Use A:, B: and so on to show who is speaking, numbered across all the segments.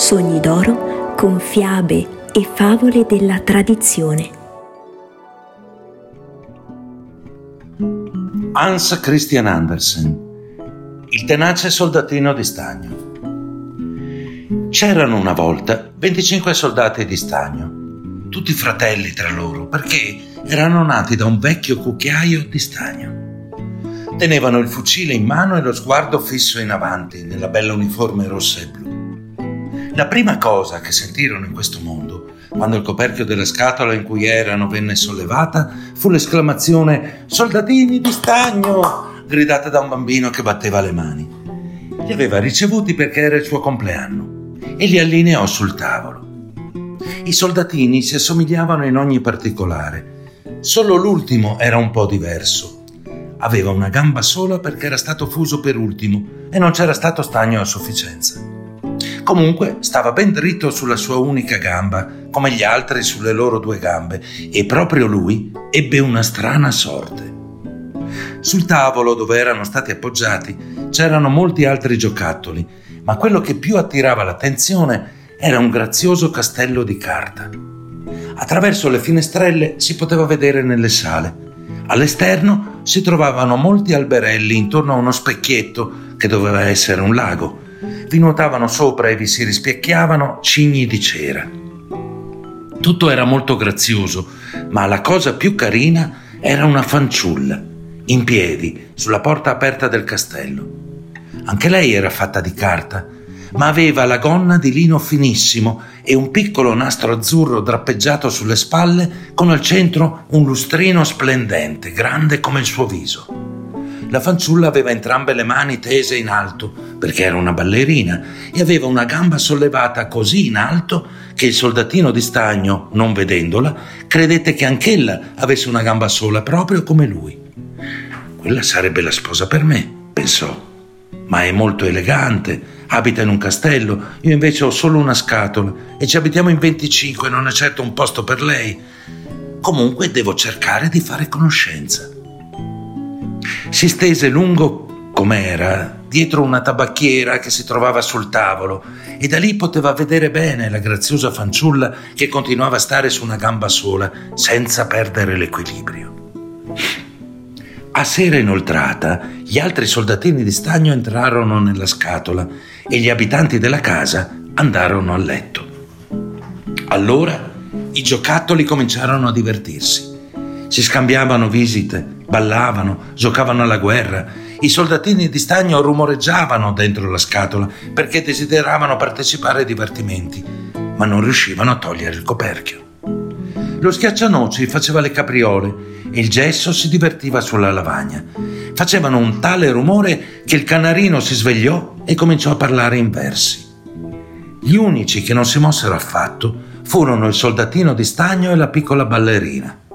A: Sogni d'oro con fiabe e favole della tradizione.
B: Hans Christian Andersen Il tenace soldatino di stagno C'erano una volta 25 soldati di stagno, tutti fratelli tra loro, perché erano nati da un vecchio cucchiaio di stagno. Tenevano il fucile in mano e lo sguardo fisso in avanti nella bella uniforme rossa e blu. La prima cosa che sentirono in questo mondo, quando il coperchio della scatola in cui erano venne sollevata, fu l'esclamazione Soldatini di stagno! gridata da un bambino che batteva le mani. Li aveva ricevuti perché era il suo compleanno e li allineò sul tavolo. I soldatini si assomigliavano in ogni particolare. Solo l'ultimo era un po' diverso aveva una gamba sola perché era stato fuso per ultimo e non c'era stato stagno a sufficienza. Comunque stava ben dritto sulla sua unica gamba, come gli altri sulle loro due gambe, e proprio lui ebbe una strana sorte. Sul tavolo dove erano stati appoggiati c'erano molti altri giocattoli, ma quello che più attirava l'attenzione era un grazioso castello di carta. Attraverso le finestrelle si poteva vedere nelle sale All'esterno si trovavano molti alberelli intorno a uno specchietto che doveva essere un lago. Vi nuotavano sopra e vi si rispecchiavano cigni di cera. Tutto era molto grazioso, ma la cosa più carina era una fanciulla, in piedi, sulla porta aperta del castello. Anche lei era fatta di carta ma aveva la gonna di lino finissimo e un piccolo nastro azzurro drappeggiato sulle spalle con al centro un lustrino splendente, grande come il suo viso. La fanciulla aveva entrambe le mani tese in alto, perché era una ballerina, e aveva una gamba sollevata così in alto che il soldatino di stagno, non vedendola, credette che anch'ella avesse una gamba sola, proprio come lui. Quella sarebbe la sposa per me, pensò, ma è molto elegante, abita in un castello, io invece ho solo una scatola e ci abitiamo in 25 non è certo un posto per lei. Comunque devo cercare di fare conoscenza. Si stese lungo com'era, dietro una tabacchiera che si trovava sul tavolo e da lì poteva vedere bene la graziosa fanciulla che continuava a stare su una gamba sola senza perdere l'equilibrio. A sera inoltrata, gli altri soldatini di stagno entrarono nella scatola e gli abitanti della casa andarono a letto. Allora i giocattoli cominciarono a divertirsi. Si scambiavano visite, ballavano, giocavano alla guerra. I soldatini di stagno rumoreggiavano dentro la scatola perché desideravano partecipare ai divertimenti, ma non riuscivano a togliere il coperchio. Lo schiaccianoci faceva le capriole e il gesso si divertiva sulla lavagna. Facevano un tale rumore che il canarino si svegliò e cominciò a parlare in versi. Gli unici che non si mossero affatto furono il soldatino di stagno e la piccola ballerina.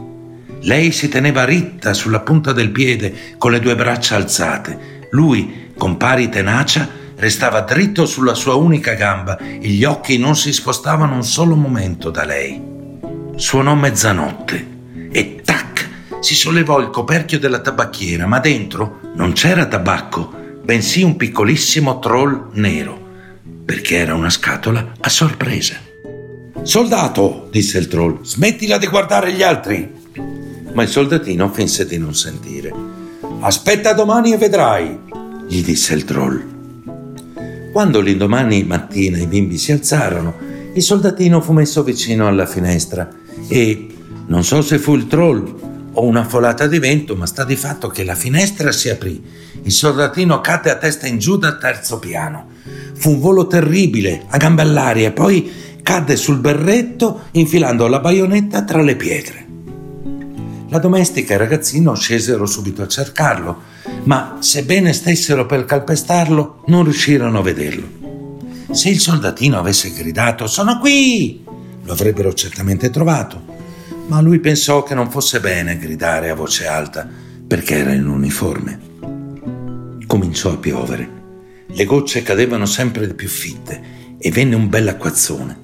B: Lei si teneva ritta sulla punta del piede con le due braccia alzate. Lui, con pari tenacia, restava dritto sulla sua unica gamba e gli occhi non si spostavano un solo momento da lei. Suonò mezzanotte e tac si sollevò il coperchio della tabacchiera, ma dentro non c'era tabacco, bensì un piccolissimo troll nero, perché era una scatola a sorpresa. Soldato, disse il troll, smettila di guardare gli altri. Ma il soldatino finse di non sentire. Aspetta domani e vedrai, gli disse il troll. Quando l'indomani mattina i bimbi si alzarono, il soldatino fu messo vicino alla finestra e, non so se fu il troll o una folata di vento, ma sta di fatto che la finestra si aprì. Il soldatino cadde a testa in giù dal terzo piano. Fu un volo terribile, a gambe all'aria, e poi cadde sul berretto infilando la baionetta tra le pietre. La domestica e il ragazzino scesero subito a cercarlo, ma sebbene stessero per calpestarlo, non riuscirono a vederlo. Se il soldatino avesse gridato Sono qui! lo avrebbero certamente trovato ma lui pensò che non fosse bene gridare a voce alta perché era in uniforme. Cominciò a piovere. Le gocce cadevano sempre più fitte e venne un bel acquazzone.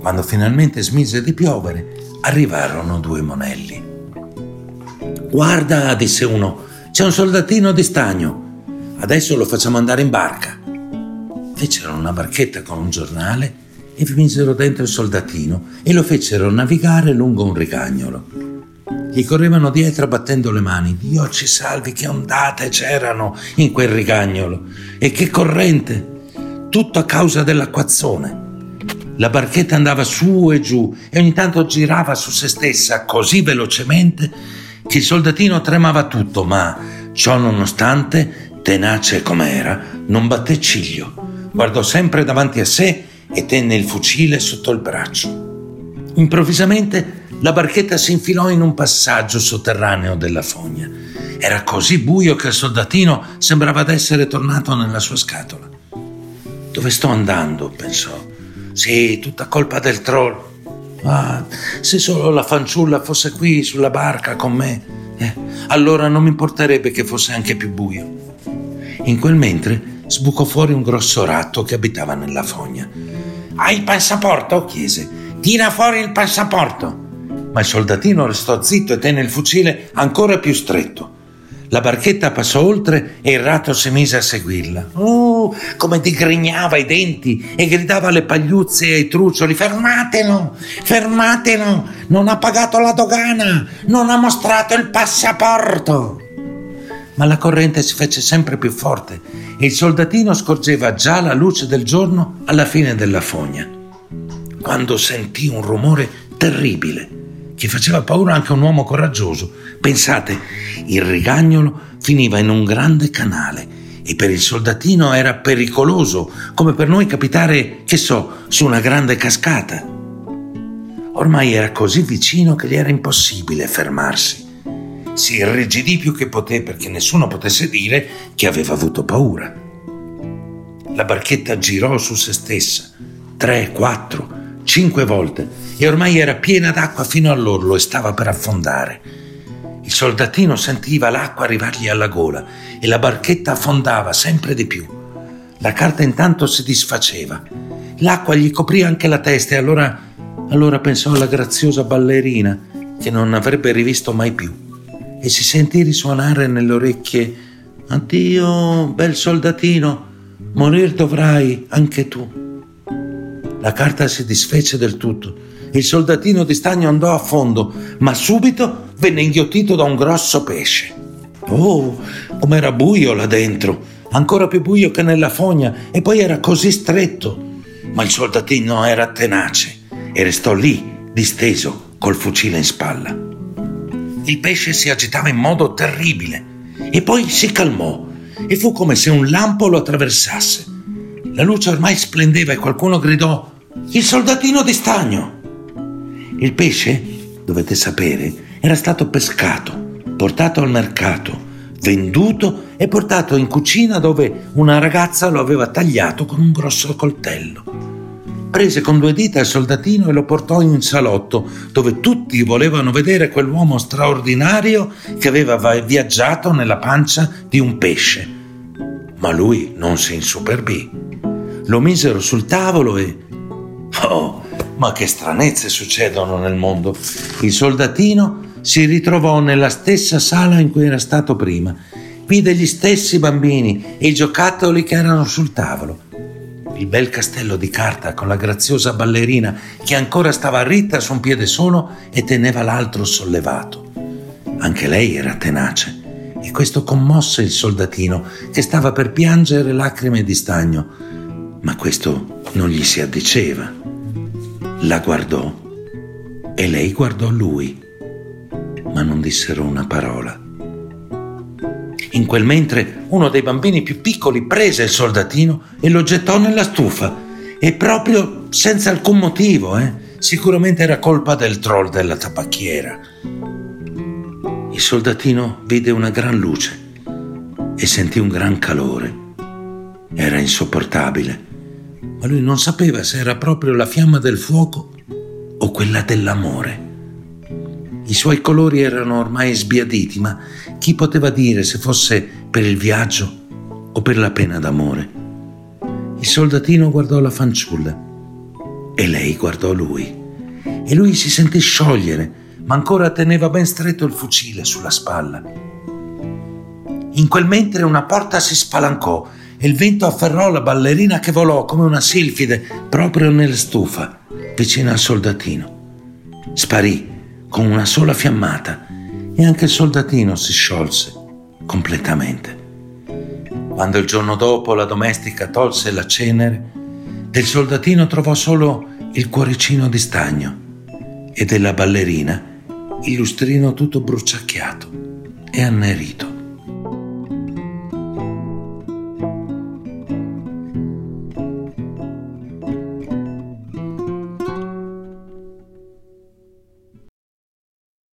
B: Quando finalmente smise di piovere, arrivarono due monelli. Guarda, disse uno, c'è un soldatino di stagno. Adesso lo facciamo andare in barca. Fecero una barchetta con un giornale e vi misero dentro il soldatino e lo fecero navigare lungo un rigagnolo. Gli correvano dietro battendo le mani. Dio ci salvi, che ondate c'erano in quel rigagnolo e che corrente! Tutto a causa dell'acquazzone. La barchetta andava su e giù e ogni tanto girava su se stessa così velocemente che il soldatino tremava tutto, ma ciò nonostante, tenace com'era, non batté ciglio. Guardò sempre davanti a sé e tenne il fucile sotto il braccio. Improvvisamente la barchetta si infilò in un passaggio sotterraneo della fogna. Era così buio che il soldatino sembrava d'essere tornato nella sua scatola. Dove sto andando? pensò. Sì, tutta colpa del troll. Ah, se solo la fanciulla fosse qui sulla barca con me, eh, allora non mi importerebbe che fosse anche più buio. In quel mentre sbucò fuori un grosso ratto che abitava nella fogna. Hai il passaporto? chiese. Tira fuori il passaporto. Ma il soldatino restò zitto e tenne il fucile ancora più stretto. La barchetta passò oltre e il ratto si mise a seguirla. Oh, come digrignava i denti e gridava alle pagliuzze e ai truccioli: Fermatelo, fermatelo, non ha pagato la dogana, non ha mostrato il passaporto. Ma la corrente si fece sempre più forte e il soldatino scorgeva già la luce del giorno alla fine della fogna. Quando sentì un rumore terribile che faceva paura anche a un uomo coraggioso. Pensate, il rigagnolo finiva in un grande canale e per il soldatino era pericoloso, come per noi capitare, che so, su una grande cascata. Ormai era così vicino che gli era impossibile fermarsi. Si irrigidì più che poté perché nessuno potesse dire che aveva avuto paura. La barchetta girò su se stessa, tre, quattro, cinque volte e ormai era piena d'acqua fino all'orlo e stava per affondare. Il soldatino sentiva l'acqua arrivargli alla gola e la barchetta affondava sempre di più. La carta intanto si disfaceva. L'acqua gli coprì anche la testa e allora, allora pensò alla graziosa ballerina che non avrebbe rivisto mai più e si sentì risuonare nelle orecchie Addio, bel soldatino, morir dovrai anche tu. La carta si disfece del tutto. Il soldatino di stagno andò a fondo, ma subito venne inghiottito da un grosso pesce. Oh, com'era buio là dentro, ancora più buio che nella fogna, e poi era così stretto. Ma il soldatino era tenace e restò lì, disteso, col fucile in spalla. Il pesce si agitava in modo terribile e poi si calmò e fu come se un lampo lo attraversasse. La luce ormai splendeva e qualcuno gridò il soldatino di stagno. Il pesce, dovete sapere, era stato pescato, portato al mercato, venduto e portato in cucina dove una ragazza lo aveva tagliato con un grosso coltello. Prese con due dita il soldatino e lo portò in un salotto dove tutti volevano vedere quell'uomo straordinario che aveva viaggiato nella pancia di un pesce. Ma lui non si insuperbì. Lo misero sul tavolo e Oh, ma che stranezze succedono nel mondo. Il soldatino si ritrovò nella stessa sala in cui era stato prima. Vide gli stessi bambini e i giocattoli che erano sul tavolo. Il bel castello di carta con la graziosa ballerina che ancora stava ritta su un piede solo e teneva l'altro sollevato. Anche lei era tenace e questo commosse il soldatino che stava per piangere lacrime di stagno, ma questo non gli si addiceva la guardò e lei guardò lui, ma non dissero una parola. In quel mentre uno dei bambini più piccoli prese il soldatino e lo gettò nella stufa, e proprio senza alcun motivo, eh? Sicuramente era colpa del troll della tabacchiera. Il soldatino vide una gran luce e sentì un gran calore. Era insopportabile ma lui non sapeva se era proprio la fiamma del fuoco o quella dell'amore. I suoi colori erano ormai sbiaditi, ma chi poteva dire se fosse per il viaggio o per la pena d'amore? Il soldatino guardò la fanciulla e lei guardò lui. E lui si sentì sciogliere, ma ancora teneva ben stretto il fucile sulla spalla. In quel mentre una porta si spalancò e il vento afferrò la ballerina che volò come una silfide proprio nella stufa, vicino al soldatino. Sparì con una sola fiammata e anche il soldatino si sciolse completamente. Quando il giorno dopo la domestica tolse la cenere, del soldatino trovò solo il cuoricino di stagno e della ballerina il lustrino tutto bruciacchiato e annerito.